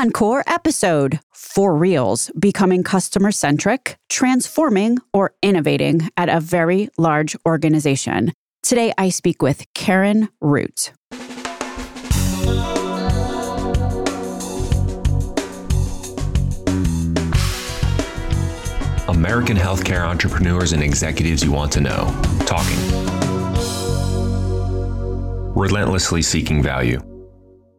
Encore episode For Reals Becoming Customer Centric, Transforming, or Innovating at a Very Large Organization. Today, I speak with Karen Root. American healthcare entrepreneurs and executives you want to know. Talking. Relentlessly seeking value.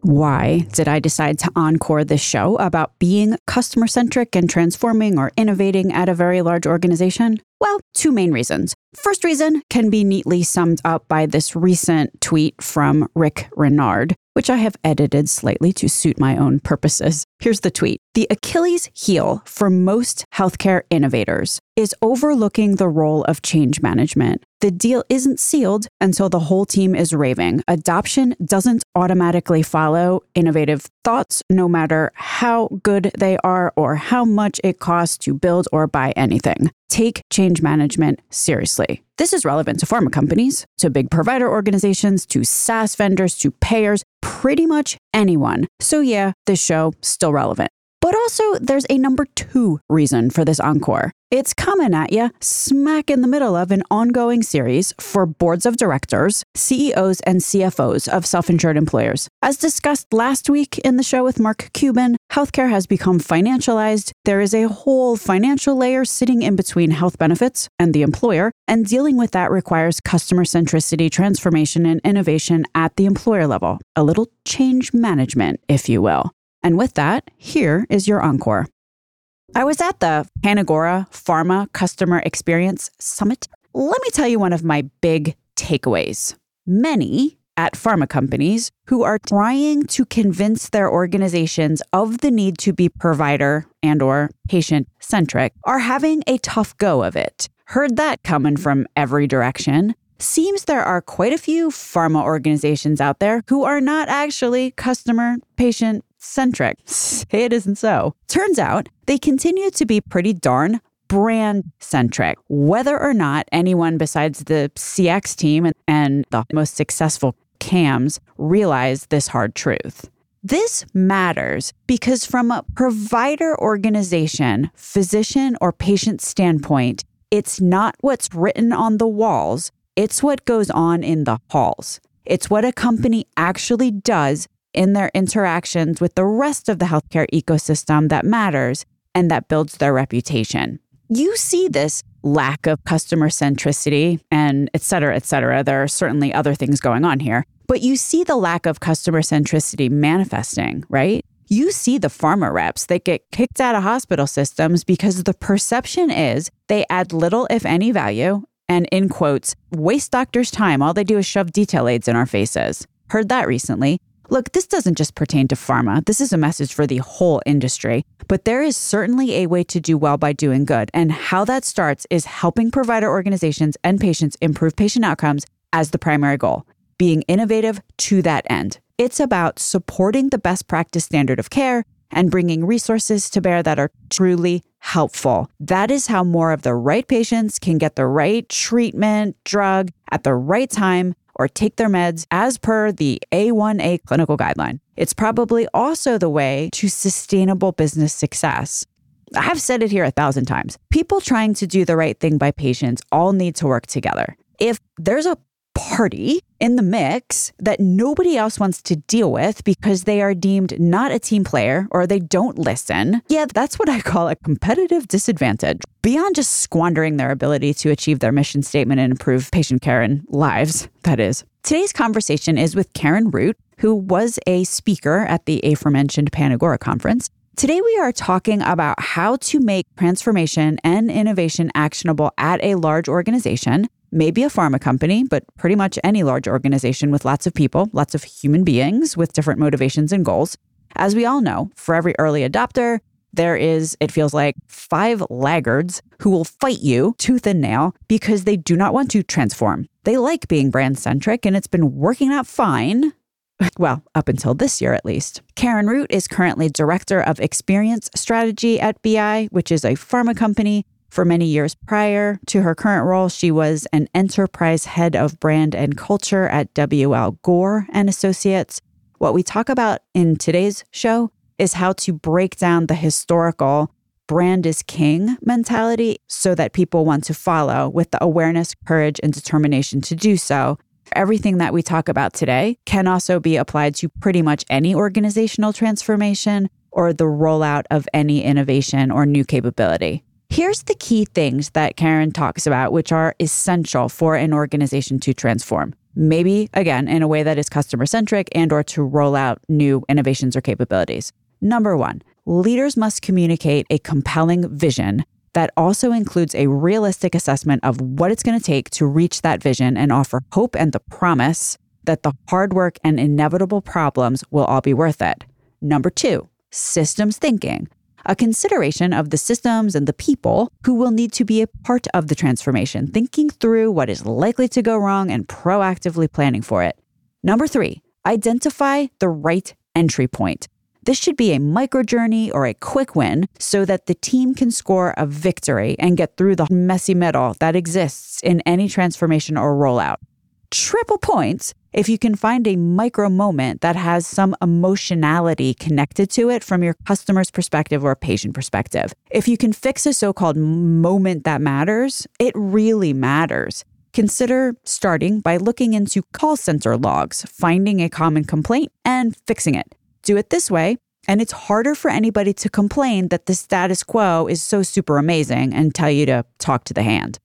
Why did I decide to encore this show about being customer centric and transforming or innovating at a very large organization? Well, two main reasons. First reason can be neatly summed up by this recent tweet from Rik Renard, which I have edited slightly to suit my own purposes. Here's the tweet The Achilles heel for most healthcare innovators is overlooking the role of change management. The deal isn't sealed until the whole team is raving. Adoption doesn't automatically follow innovative thoughts, no matter how good they are or how much it costs to build or buy anything. Take change management seriously. This is relevant to pharma companies, to big provider organizations, to SaaS vendors, to payers, pretty much anyone. So, yeah, this show still relevant. But also, there's a number two reason for this encore. It's coming at you smack in the middle of an ongoing series for boards of directors, CEOs, and CFOs of self insured employers. As discussed last week in the show with Mark Cuban, healthcare has become financialized. There is a whole financial layer sitting in between health benefits and the employer, and dealing with that requires customer centricity, transformation, and innovation at the employer level. A little change management, if you will. And with that, here is your encore. I was at the PanAgora Pharma Customer Experience Summit. Let me tell you one of my big takeaways. Many at pharma companies who are trying to convince their organizations of the need to be provider and or patient centric are having a tough go of it. Heard that coming from every direction. Seems there are quite a few pharma organizations out there who are not actually customer patient centric. It isn't so. Turns out they continue to be pretty darn brand centric, whether or not anyone besides the CX team and the most successful KAMs realize this hard truth. This matters because, from a provider organization, physician, or patient standpoint, it's not what's written on the walls, it's what goes on in the halls. It's what a company actually does in their interactions with the rest of the healthcare ecosystem that matters and that builds their reputation. You see this lack of customer centricity and et cetera, et cetera. There are certainly other things going on here, but you see the lack of customer centricity manifesting, right? You see the pharma reps that get kicked out of hospital systems because the perception is they add little, if any, value and, in quotes, waste doctors' time. All they do is shove detail aids in our faces. Heard that recently. Look, this doesn't just pertain to pharma. This is a message for the whole industry. But there is certainly a way to do well by doing good. And how that starts is helping provider organizations and patients improve patient outcomes as the primary goal, being innovative to that end. It's about supporting the best practice standard of care and bringing resources to bear that are truly helpful. That is how more of the right patients can get the right treatment, drug at the right time or take their meds as per the A1A clinical guideline. It's probably also the way to sustainable business success. I've said it here a thousand times. People trying to do the right thing by patients all need to work together. If there's a party in the mix that nobody else wants to deal with because they are deemed not a team player or they don't listen. Yeah, that's what I call a competitive disadvantage. Beyond just squandering their ability to achieve their mission statement and improve patient care and lives, that is. Today's conversation is with Karen Root, who was a speaker at the aforementioned PanAgora conference. Today, we are talking about how to make transformation and innovation actionable at a large organization maybe a pharma company, but pretty much any large organization with lots of people, lots of human beings with different motivations and goals. As we all know, for every early adopter, there is, it feels like, five laggards who will fight you tooth and nail because they do not want to transform. They like being brand centric and it's been working out fine. Well, up until this year at least. Karen Root is currently Director of Experience Strategy at BI, which is a pharma company for many years prior to her current role, she was an enterprise head of brand and culture at WL Gore and Associates. What we talk about in today's show is how to break down the historical brand is king mentality so that people want to follow with the awareness, courage, and determination to do so. Everything that we talk about today can also be applied to pretty much any organizational transformation or the rollout of any innovation or new capability. Here's the key things that Karen talks about, which are essential for an organization to transform. Maybe again, in a way that is customer centric and or to roll out new innovations or capabilities. Number one, leaders must communicate a compelling vision that also includes a realistic assessment of what it's going to take to reach that vision and offer hope and the promise that the hard work and inevitable problems will all be worth it. Number two, systems thinking, a consideration of the systems and the people who will need to be a part of the transformation, thinking through what is likely to go wrong and proactively planning for it. Number three, identify the right entry point. This should be a micro journey or a quick win so that the team can score a victory and get through the messy middle that exists in any transformation or rollout. Triple points if you can find a micro moment that has some emotionality connected to it from your customer's perspective or patient perspective. If you can fix a so called moment that matters, it really matters. Consider starting by looking into call center logs, finding a common complaint, and fixing it. Do it this way, and it's harder for anybody to complain that the status quo is so super amazing and tell you to talk to the hand.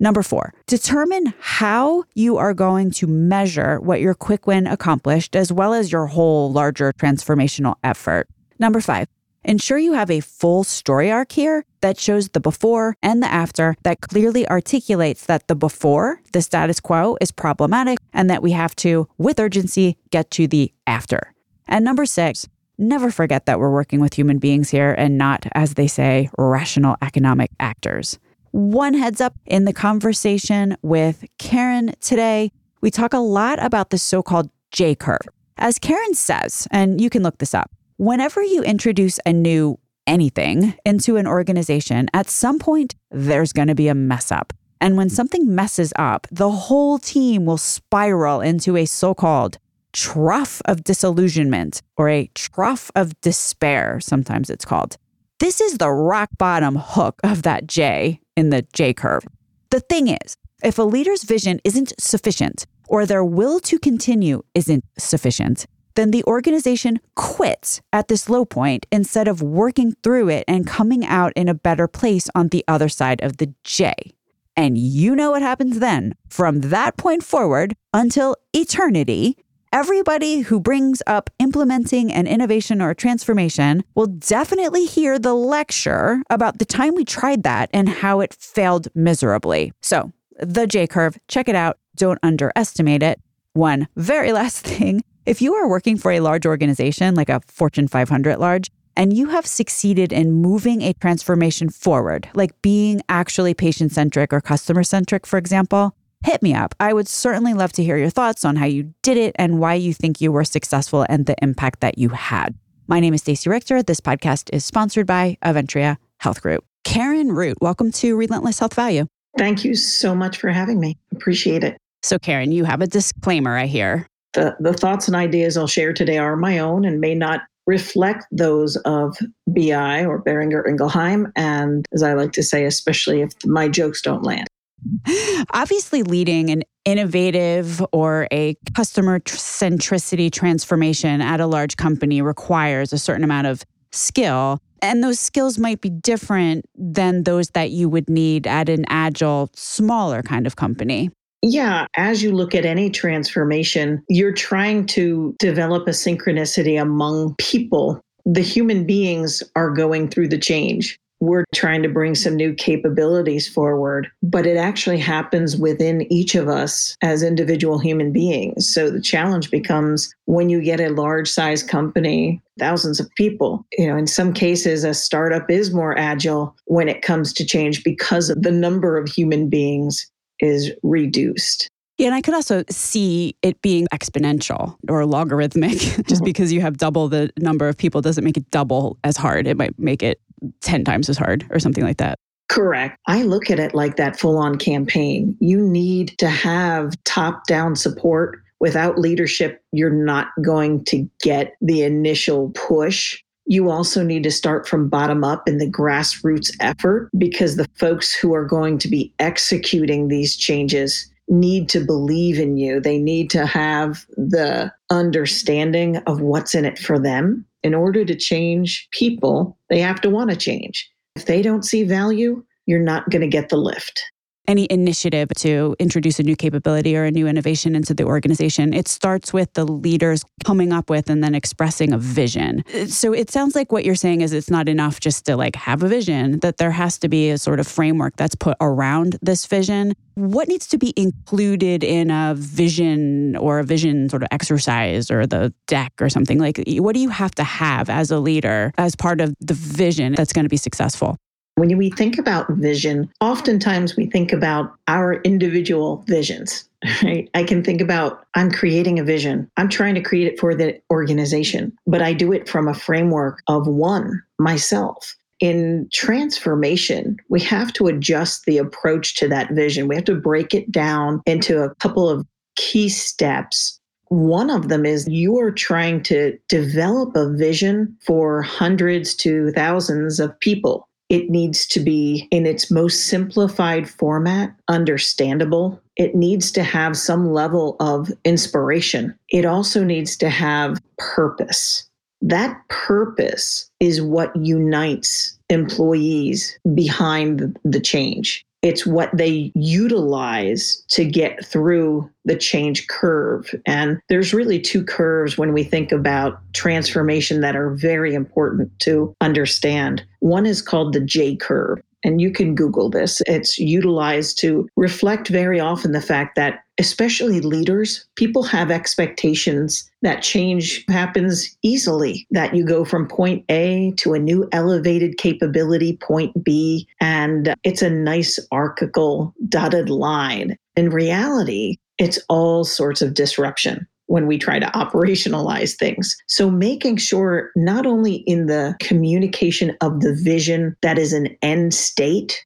Number four, determine how you are going to measure what your quick win accomplished, as well as your whole larger transformational effort. Number five, ensure you have a full story arc here that shows the before and the after that clearly articulates that the before, the status quo, is problematic and that we have to, with urgency, get to the after. And number six, never forget that we're working with human beings here and not, as they say, rational economic actors. One heads up in the conversation with Karen today, we talk a lot about the so called J curve. As Karen says, and you can look this up, whenever you introduce a new anything into an organization, at some point there's going to be a mess up. And when something messes up, the whole team will spiral into a so called trough of disillusionment or a trough of despair, sometimes it's called. This is the rock bottom hook of that J in the J curve. The thing is, if a leader's vision isn't sufficient or their will to continue isn't sufficient, then the organization quits at this low point instead of working through it and coming out in a better place on the other side of the J. And you know what happens then. From that point forward until eternity, Everybody who brings up implementing an innovation or transformation will definitely hear the lecture about the time we tried that and how it failed miserably. So, the J curve, check it out. Don't underestimate it. One very last thing if you are working for a large organization like a Fortune 500 large, and you have succeeded in moving a transformation forward, like being actually patient centric or customer centric, for example, hit me up. I would certainly love to hear your thoughts on how you did it and why you think you were successful and the impact that you had. My name is Stacey Richter. This podcast is sponsored by Aventria Health Group. Karen Root, welcome to Relentless Health Value. Thank you so much for having me. Appreciate it. So, Karen, you have a disclaimer, I hear. The, the thoughts and ideas I'll share today are my own and may not reflect those of BI or Boehringer Ingelheim. And as I like to say, especially if my jokes don't land. Obviously, leading an innovative or a customer centricity transformation at a large company requires a certain amount of skill. And those skills might be different than those that you would need at an agile, smaller kind of company. Yeah, as you look at any transformation, you're trying to develop a synchronicity among people. The human beings are going through the change we're trying to bring some new capabilities forward, but it actually happens within each of us as individual human beings. So the challenge becomes when you get a large size company, thousands of people, you know, in some cases, a startup is more agile when it comes to change because the number of human beings is reduced. Yeah, and I could also see it being exponential or logarithmic. Just mm-hmm. because you have double the number of people doesn't make it double as hard. It might make it 10 times as hard or something like that. Correct. I look at it like that full on campaign. You need to have top down support. Without leadership, you're not going to get the initial push You also need to start from bottom up in the grassroots effort because the folks who are going to be executing these changes need to believe in you. They need to have the understanding of what's in it for them. In order to change people, they have to want to change. If they don't see value, you're not going to get the lift any initiative to introduce a new capability or a new innovation into the organization, it starts with the leaders coming up with and then expressing a vision. So it sounds like what you're saying is it's not enough just to like have a vision, that there has to be a sort of framework that's put around this vision. What needs to be included in a vision or a vision sort of exercise or the deck or something? Like, what do you have to have as a leader as part of the vision that's going to be successful? When we think about vision, oftentimes we think about our individual visions. Right? I can think about I'm creating a vision. I'm trying to create it for the organization, but I do it from a framework of one, myself. In transformation, we have to adjust the approach to that vision. We have to break it down into a couple of key steps one of them is you are trying to develop a vision for hundreds to thousands of people. It needs to be in its most simplified format, understandable. It needs to have some level of inspiration. It also needs to have purpose. That purpose is what unites employees behind the change. It's what they utilize to get through the change curve. And there's really two curves when we think about transformation that are very important to understand. One is called the J curve. And you can Google this. It's utilized to reflect very often the fact that, especially leaders, people have expectations that change happens easily, that you go from point A to a new elevated capability, point B, and it's a nice archical dotted line. In reality, it's all sorts of disruption when we try to operationalize things. So, making sure not only in the communication of the vision that is an end state,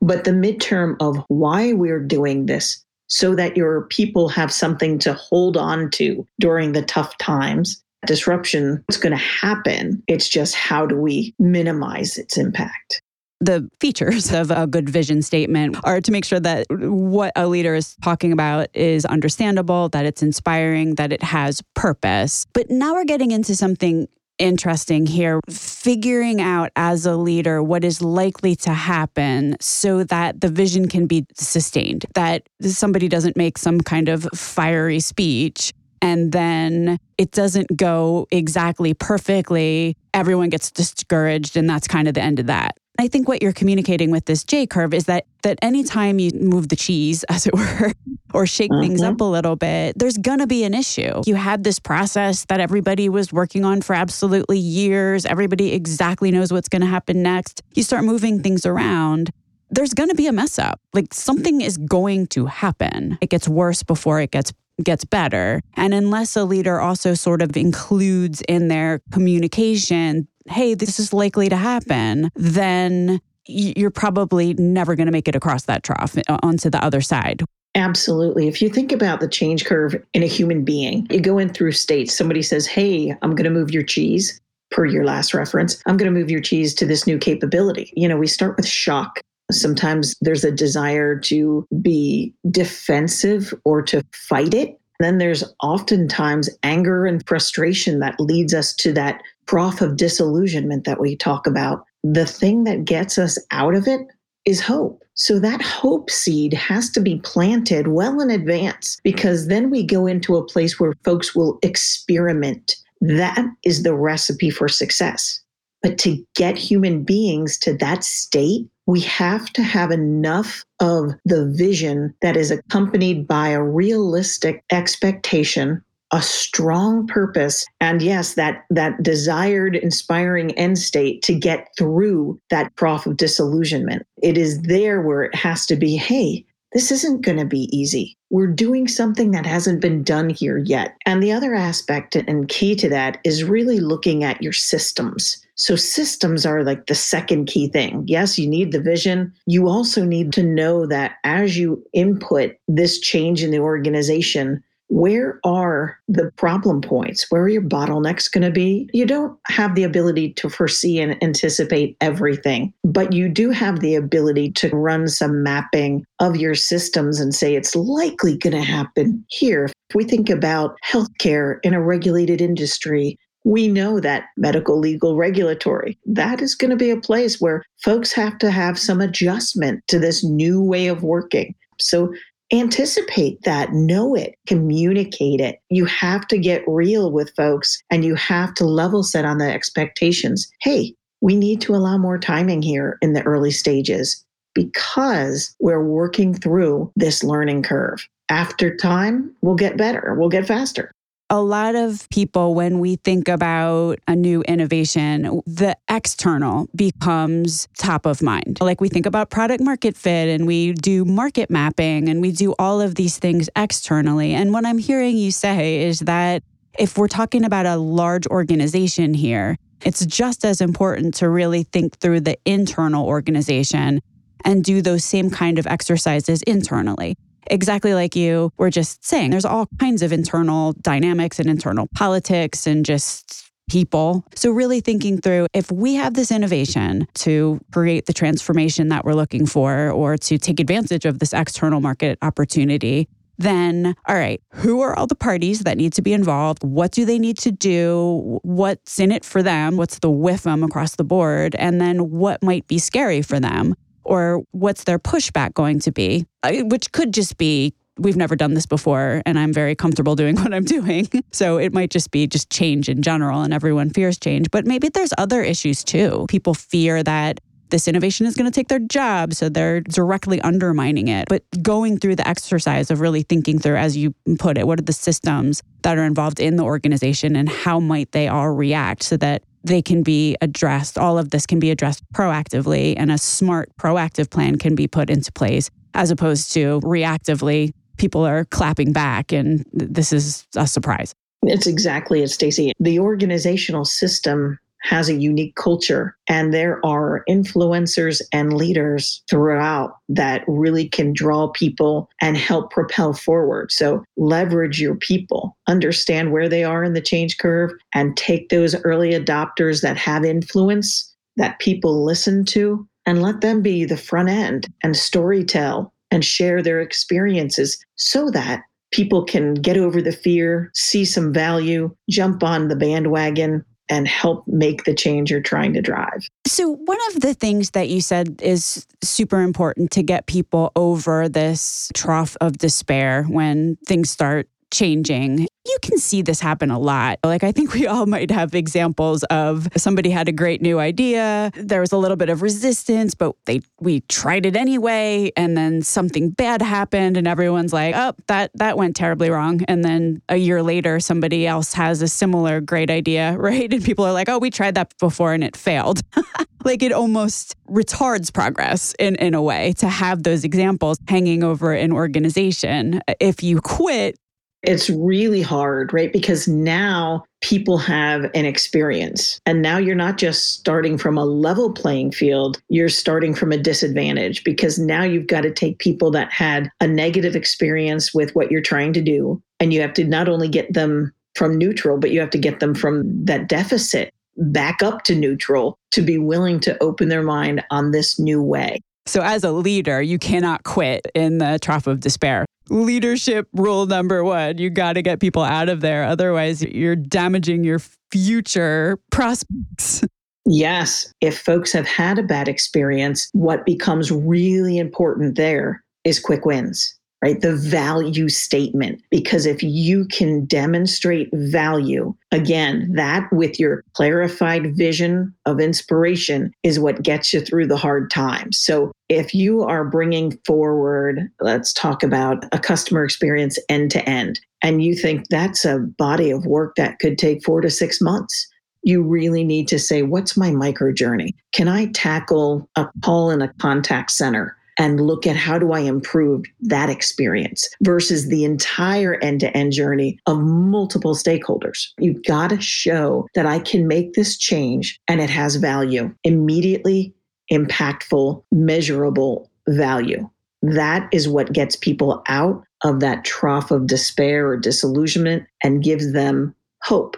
but the midterm of why we're doing this so that your people have something to hold on to during the tough times. Disruption is going to happen. It's just how do we minimize its impact? The features of a good vision statement are to make sure that what a leader is talking about is understandable, that it's inspiring, that it has purpose. But now we're getting into something interesting here figuring out as a leader what is likely to happen so that the vision can be sustained that somebody doesn't make some kind of fiery speech and then it doesn't go exactly perfectly everyone gets discouraged and that's kind of the end of that I think what you're communicating with this J curve is that that anytime you move the cheese, as it were, or shake mm-hmm. things up a little bit, there's gonna be an issue. You had this process that everybody was working on for absolutely years. Everybody exactly knows what's gonna happen next. You start moving things around. There's going to be a mess up. Like something is going to happen. It gets worse before it gets gets better. And unless a leader also sort of includes in their communication hey, this is likely to happen, then you're probably never going to make it across that trough uh, onto the other side. Absolutely. If you think about the change curve in a human being, you go in through states. Somebody says, Hey, I'm going to move your cheese, per your last reference. I'm going to move your cheese to this new capability. You know, we start with shock. Sometimes there's a desire to be defensive or to fight it. Then there's oftentimes anger and frustration that leads us to that trough of disillusionment that we talk about. The thing that gets us out of it is hope. So that hope seed has to be planted well in advance because then we go into a place where folks will experiment. That is the recipe for success. But to get human beings to that state, we have to have enough of the vision that is accompanied by a realistic expectation a strong purpose and yes that that desired inspiring end state to get through that trough of disillusionment. It is there where it has to be hey this isn't going to be easy we're doing something that hasn't been done here yet and the other aspect and key to that is really looking at your systems so systems are like the second key thing. Yes, you need the vision. You also need to know that as you input this change in the organization, where are the problem points? Where are your bottlenecks going to be? You don't have the ability to foresee and anticipate everything, but you do have the ability to run some mapping of your systems and say it's likely going to happen here. If we think about healthcare in a regulated industry, we know that medical, legal, regulatory, that is going to be a place where folks have to have some adjustment to this new way of working. So anticipate that, know it, communicate it. You have to get real with folks and you have to level set on the expectations. Hey, we need to allow more timing here in the early stages because we're working through this learning curve. After time, we'll get better, we'll get faster a lot of people, when we think about a new innovation, the external becomes top of mind. Like we think about product market fit and we do market mapping and we do all of these things externally. And what I'm hearing you say is that if we're talking about a large organization here, it's just as important to really think through the internal organization and do those same kind of exercises internally exactly like you were just saying, there's all kinds of internal dynamics and internal politics and just people. So, really thinking through if we have this innovation to create the transformation that we're looking for or to take advantage of this external market opportunity, then, all right, who are all the parties that need to be involved? What do they need to do? What's in it for them? What's the WIFM across the board? And then what might be scary for them? Or what's their pushback going to be, which could just be we've never done this before and I'm very comfortable doing what I'm doing. So it might just be just change in general and everyone fears change, but maybe there's other issues too. People fear that this innovation is going to take their job, so they're directly undermining it. But going through the exercise of really thinking through, as you put it, what are the systems that are involved in the organization and how might they all react so that they can be addressed. All of this can be addressed proactively, and a smart, proactive plan can be put into place as opposed to reactively. People are clapping back, and this is a surprise. It's exactly it, Stacey. The organizational system has a unique culture. And there are influencers and leaders throughout that really can draw people and help propel forward. So leverage your people, understand where they are in the change curve, and take those early adopters that have influence that people listen to and let them be the front end and storytell and share their experiences so that people can get over the fear, see some value, jump on the bandwagon, and help make the change you're trying to drive. So, one of the things that you said is super important to get people over this trough of despair when things start changing. You can see this happen a lot. Like, I think we all might have examples of somebody had a great new idea. There was a little bit of resistance, but they we tried it anyway, and then something bad happened, and everyone's like, "Oh, that that went terribly wrong." And then a year later, somebody else has a similar great idea, right? And people are like, "Oh, we tried that before and it failed." like it almost retards progress in in a way to have those examples hanging over an organization. If you quit, it's really hard, right? Because now people have an experience. And now you're not just starting from a level playing field, you're starting from a disadvantage because now you've got to take people that had a negative experience with what you're trying to do. And you have to not only get them from neutral, but you have to get them from that deficit back up to neutral to be willing to open their mind on this new way. So, as a leader, you cannot quit in the trough of despair leadership rule number one you got to get people out of there. Otherwise you're damaging your future prospects. Yes if folks have had a bad experience what becomes really important there is quick wins right? The value statement. Because if you can demonstrate value, again, that with your clarified vision of inspiration is what gets you through the hard times. So if you are bringing forward, let's talk about a customer experience end to end, and you think that's a body of work that could take four to six months you really need to say, what's my micro journey? Can I tackle a call in a contact center? And look at how do I improve that experience versus the entire end to end journey of multiple stakeholders. You've got to show that I can make this change and it has value, immediately impactful, measurable value. that is what gets people out of that trough of despair or disillusionment and gives them hope.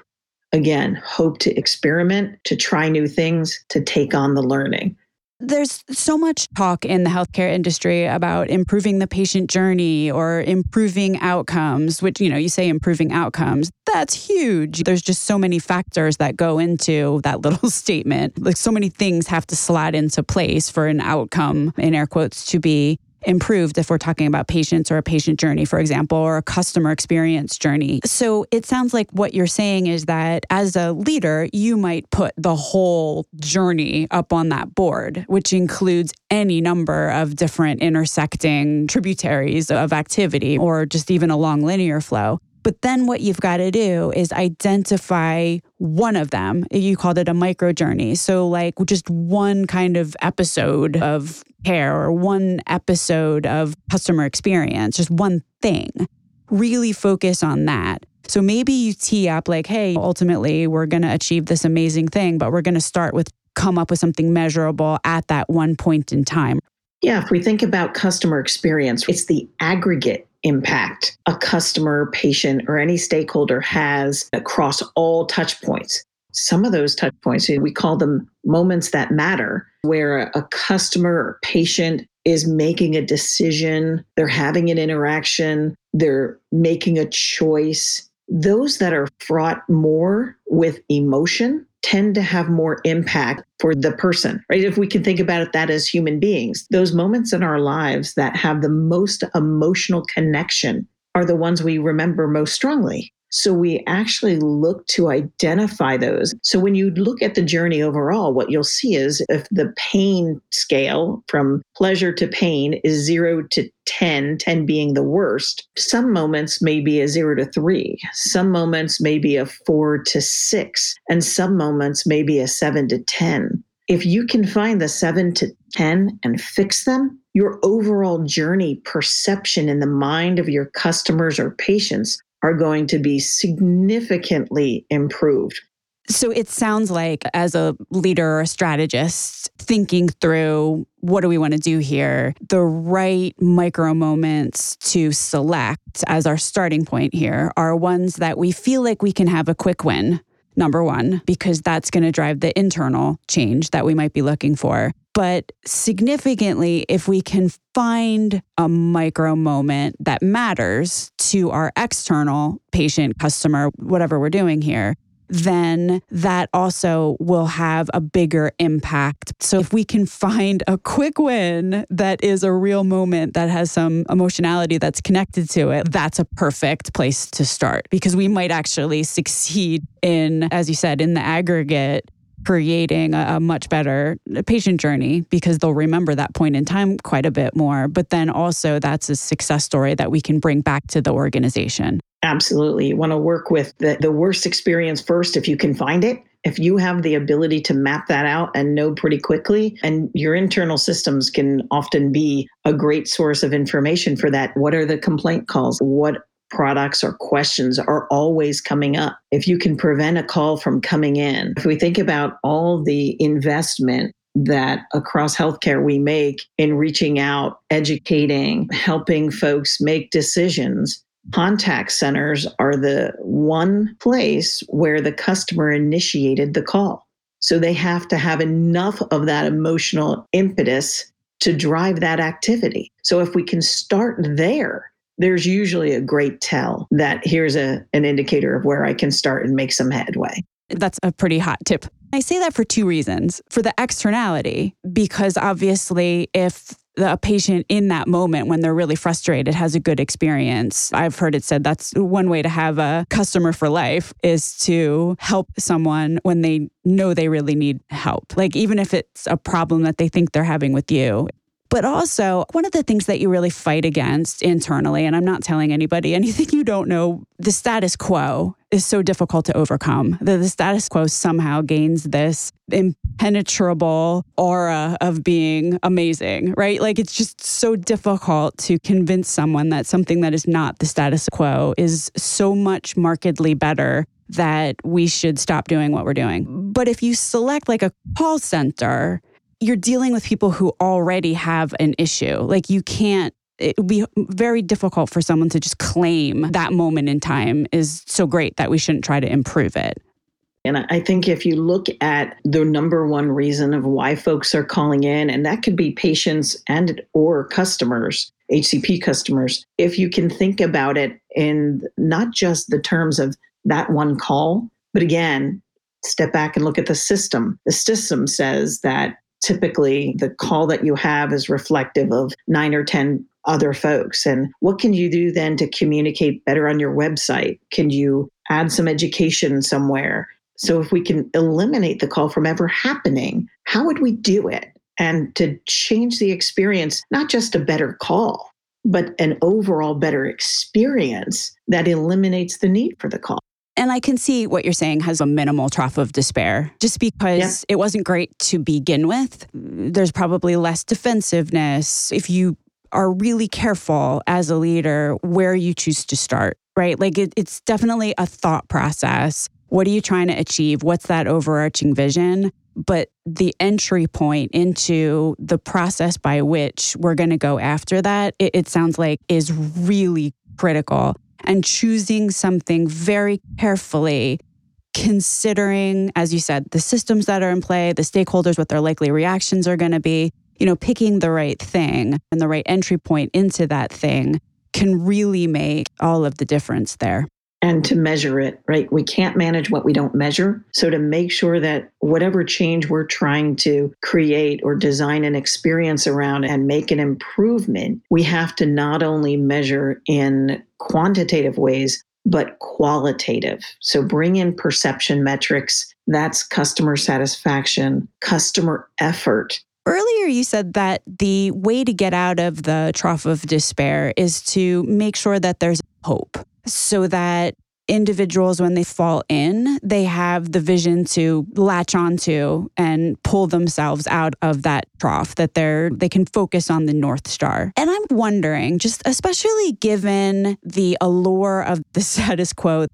Again, hope to experiment, to try new things, to take on the learning. There's so much talk in the healthcare industry about improving the patient journey or improving outcomes, which, you know, you say improving outcomes. That's huge. There's just so many factors that go into that little statement. Like so many things have to slide into place for an outcome, in air quotes, to be improved if we're talking about patients or a patient journey, for example, or a customer experience journey. So it sounds like what you're saying is that as a leader, you might put the whole journey up on that board, which includes any number of different intersecting tributaries of activity or just even a long linear flow. But then what you've got to do is identify one of them. You called it a micro journey. So, like just one kind of episode of care or one episode of customer experience, just one thing. Really focus on that. So maybe you tee up like, hey, ultimately, we're going to achieve this amazing thing, but we're going to start with come up with something measurable at that one point in time. Yeah, if we think about customer experience, it's the aggregate impact a customer, patient, or any stakeholder has across all touch points. Some of those touch points, we call them moments that matter, where a customer or patient is making a decision, they're having an interaction, they're making a choice. Those that are fraught more with emotion tend to have more impact for the person, right? If we can think about it that as human beings, those moments in our lives that have the most emotional connection are the ones we remember most strongly. So we actually look to identify those. So when you look at the journey overall, what you'll see is if the pain scale from pleasure to pain is zero to 10, 10 being the worst, some moments may be a zero to three, some moments may be a four to six, and some moments may be a seven to 10. If you can find the seven to 10 and fix them, your overall journey perception in the mind of your customers or patients are going to be significantly improved. So it sounds like, as a leader or a strategist, thinking through what do we want to do here, the right micro moments to select as our starting point here are ones that we feel like we can have a quick win, number one, because that's going to drive the internal change that we might be looking for. But significantly, if we can find a micro moment that matters to our external patient, customer, whatever we're doing here, then that also will have a bigger impact. So if we can find a quick win that is a real moment that has some emotionality that's connected to it, that's a perfect place to start because we might actually succeed in, as you said, in the aggregate creating a, a, much better patient journey because they'll remember that point in time quite a bit more. But then also, that's a success story that we can bring back to the organization. Absolutely. You want to work with the, the worst experience first if you can find it. If you have the ability to map that out and know pretty quickly, and your internal systems can often be a great source of information for that. What are the complaint calls? What products or questions are always coming up. If you can prevent a call from coming in, if we think about all the investment that across healthcare we make in reaching out, educating, helping folks make decisions, contact centers are the one place where the customer initiated the call. So they have to have enough of that emotional impetus to drive that activity. So if we can start there, there's usually a great tell that here's a, an indicator of where I can start and make some headway. That's a pretty hot tip. I say that for two reasons. For the externality, because obviously, if a patient in that moment when they're really frustrated has a good experience. I've heard it said that's one way to have a customer for life is to help someone when they know they really need help. Like even if it's a problem that they think they're having with you, but also, one of the things that you really fight against internally, and I'm not telling anybody anything you don't know, the status quo is so difficult to overcome. The, the status quo somehow gains this impenetrable aura of being amazing, right? Like it's just so difficult to convince someone that something that is not the status quo is so much markedly better that we should stop doing what we're doing. But if you select like a call center, you're dealing with people who already have an issue. Like you can't it would be very difficult for someone to just claim that moment in time is so great that we shouldn't try to improve it. And I think if you look at the number one reason of why folks are calling in, and that could be patients and or customers, HCP customers, if you can think about it in not just the terms of that one call, but again, step back and look at the system. The system says that typically the call that you have is reflective of nine or 10 other folks. And what can you do then to communicate better on your website? Can you add some education somewhere? So if we can eliminate the call from ever happening, how would we do it? And to change the experience, not just a better call, but an overall better experience that eliminates the need for the call. And I can see what you're saying has a minimal trough of despair just because it wasn't great to begin with. There's probably less defensiveness. If you are really careful as a leader where you choose to start, right? Like it, it's definitely a thought process what are you trying to achieve? What's that overarching vision? But the entry point into the process by which we're going to go after that, it, it sounds like is really critical. And choosing something very carefully considering, as you said, the systems that are in play, the stakeholders, what their likely reactions are going to be, you know, picking the right thing and the right entry point into that thing can really make all of the difference there and to measure it, right? We can't manage what we don't measure. So, to make sure that whatever change we're trying to create or design an experience around and make an improvement, we have to not only measure in quantitative ways, but qualitative. So, bring in perception metrics. That's customer satisfaction, customer effort, Earlier, you said that the way to get out of the trough of despair is to make sure that there's hope so that individuals, when they fall in, they have the vision to latch onto and pull themselves out of that trough, that they're they can focus on the North Star. And I'm wondering, just especially given the allure of the status quo,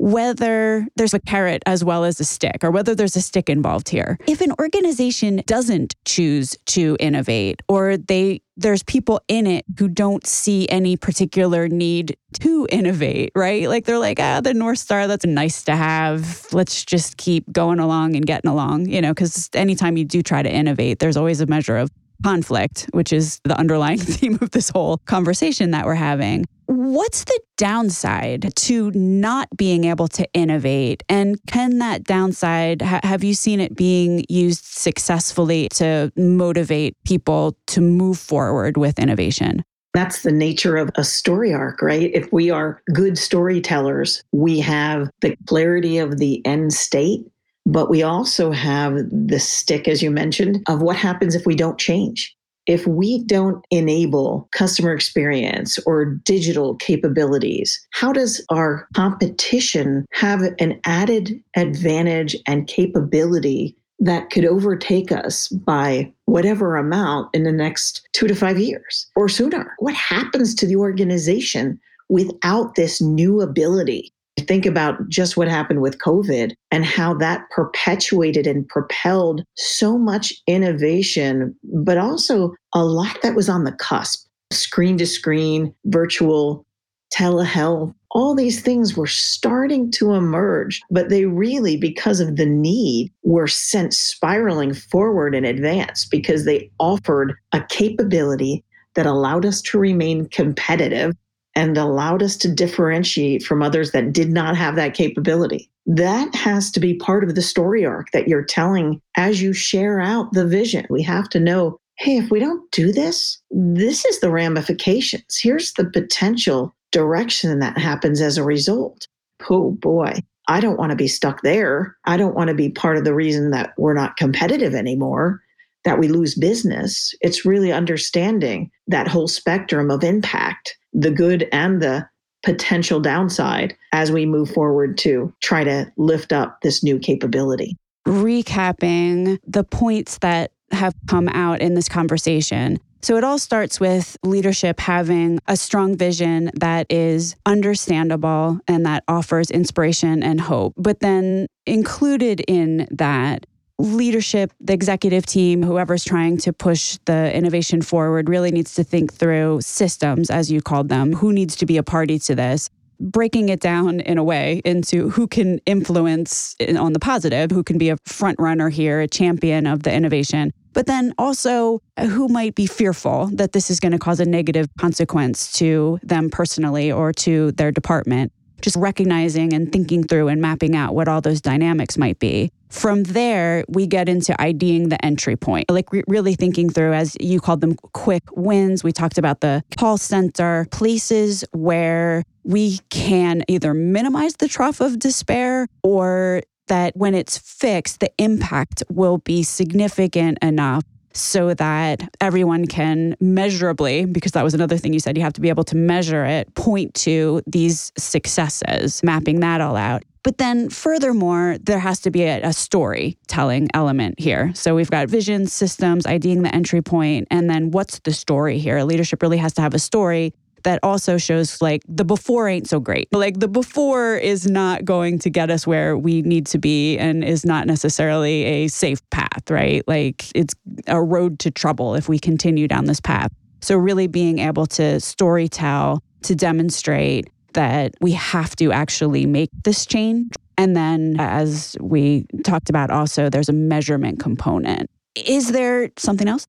whether there's a carrot as well as a stick, or whether there's a stick involved here. If an organization doesn't choose to innovate, or they there's people in it who don't see any particular need to innovate, right? Like they're like, ah, the North Star, that's nice to have. Let's just keep going along and getting along, you know, because anytime you do try to innovate, there's always a measure of conflict, which is the underlying theme of this whole conversation that we're having. What's the downside to not being able to innovate? And can that downside, ha- have you seen it being used successfully to motivate people to move forward with innovation? That's the nature of a story arc, right? If we are good storytellers, we have the clarity of the end state, but we also have the stick, as you mentioned, of what happens if we don't change if we don't enable customer experience or digital capabilities, how does our competition have an added advantage and capability that could overtake us by whatever amount in the next two to five years or sooner? What happens to the organization without this new ability think about just what happened with COVID and how that perpetuated and propelled so much innovation, but also a lot that was on the cusp screen to screen, virtual, telehealth. All these things were starting to emerge, but they really, because of the need, were sent spiraling forward in advance because they offered a capability that allowed us to remain competitive and allowed us to differentiate from others that did not have that capability. That has to be part of the story arc that you're telling as you share out the vision. We have to know hey, if we don't do this, this is the ramifications. Here's the potential direction that happens as a result. Oh boy, I don't want to be stuck there. I don't want to be part of the reason that we're not competitive anymore, that we lose business. It's really understanding that whole spectrum of impact the good and the potential downside as we move forward to try to lift up this new capability. Recapping the points that have come out in this conversation. So it all starts with leadership having a strong vision that is understandable and that offers inspiration and hope. But then included in that leadership, the executive team, whoever's trying to push the innovation forward, really needs to think through systems, as you called them. Who needs to be a party to this? Breaking it down in a way into who can influence on the positive, who can be a front runner here, a champion of the innovation, but then also who might be fearful that this is going to cause a negative consequence to them personally or to their department just recognizing and thinking through and mapping out what all those dynamics might be. From there, we get into IDing the entry point, like re- really thinking through, as you called them, quick wins. We talked about the call center, places where we can either minimize the trough of despair or that when it's fixed, the impact will be significant enough so that everyone can measurably, because that was another thing you said, you have to be able to measure it, point to these successes, mapping that all out. But then, furthermore, there has to be a, a storytelling element here. So we've got vision, systems, IDing the entry point, and then what's the story here? Leadership really has to have a story that also shows like the before ain't so great. Like the before is not going to get us where we need to be and is not necessarily a safe path, right? Like it's a road to trouble if we continue down this path. So, really being able to story tell, to demonstrate that we have to actually make this change. And then, as we talked about, also, there's a measurement component. Is there something else?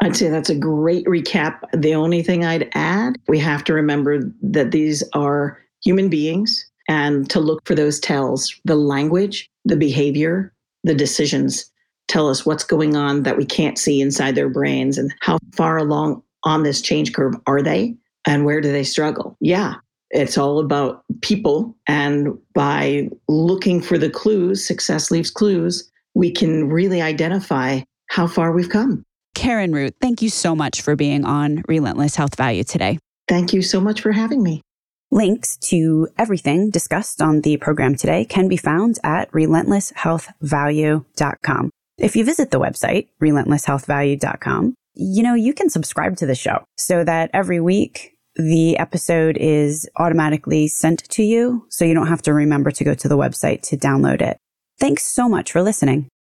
I'd say that's a great recap. The only thing I'd add, we have to remember that these are human beings and to look for those tells. The language, the behavior, the decisions tell us what's going on that we can't see inside their brains and how far along on this change curve are they and where do they struggle. Yeah, it's all about people. And by looking for the clues, success leaves clues, we can really identify how far we've come. Karen Root, thank you so much for being on Relentless Health Value today. Thank you so much for having me. Links to everything discussed on the program today can be found at relentlesshealthvalue.com. If you visit the website, relentlesshealthvalue.com, you know, you can subscribe to the show so that every week the episode is automatically sent to you so you don't have to remember to go to the website to download it. Thanks so much for listening.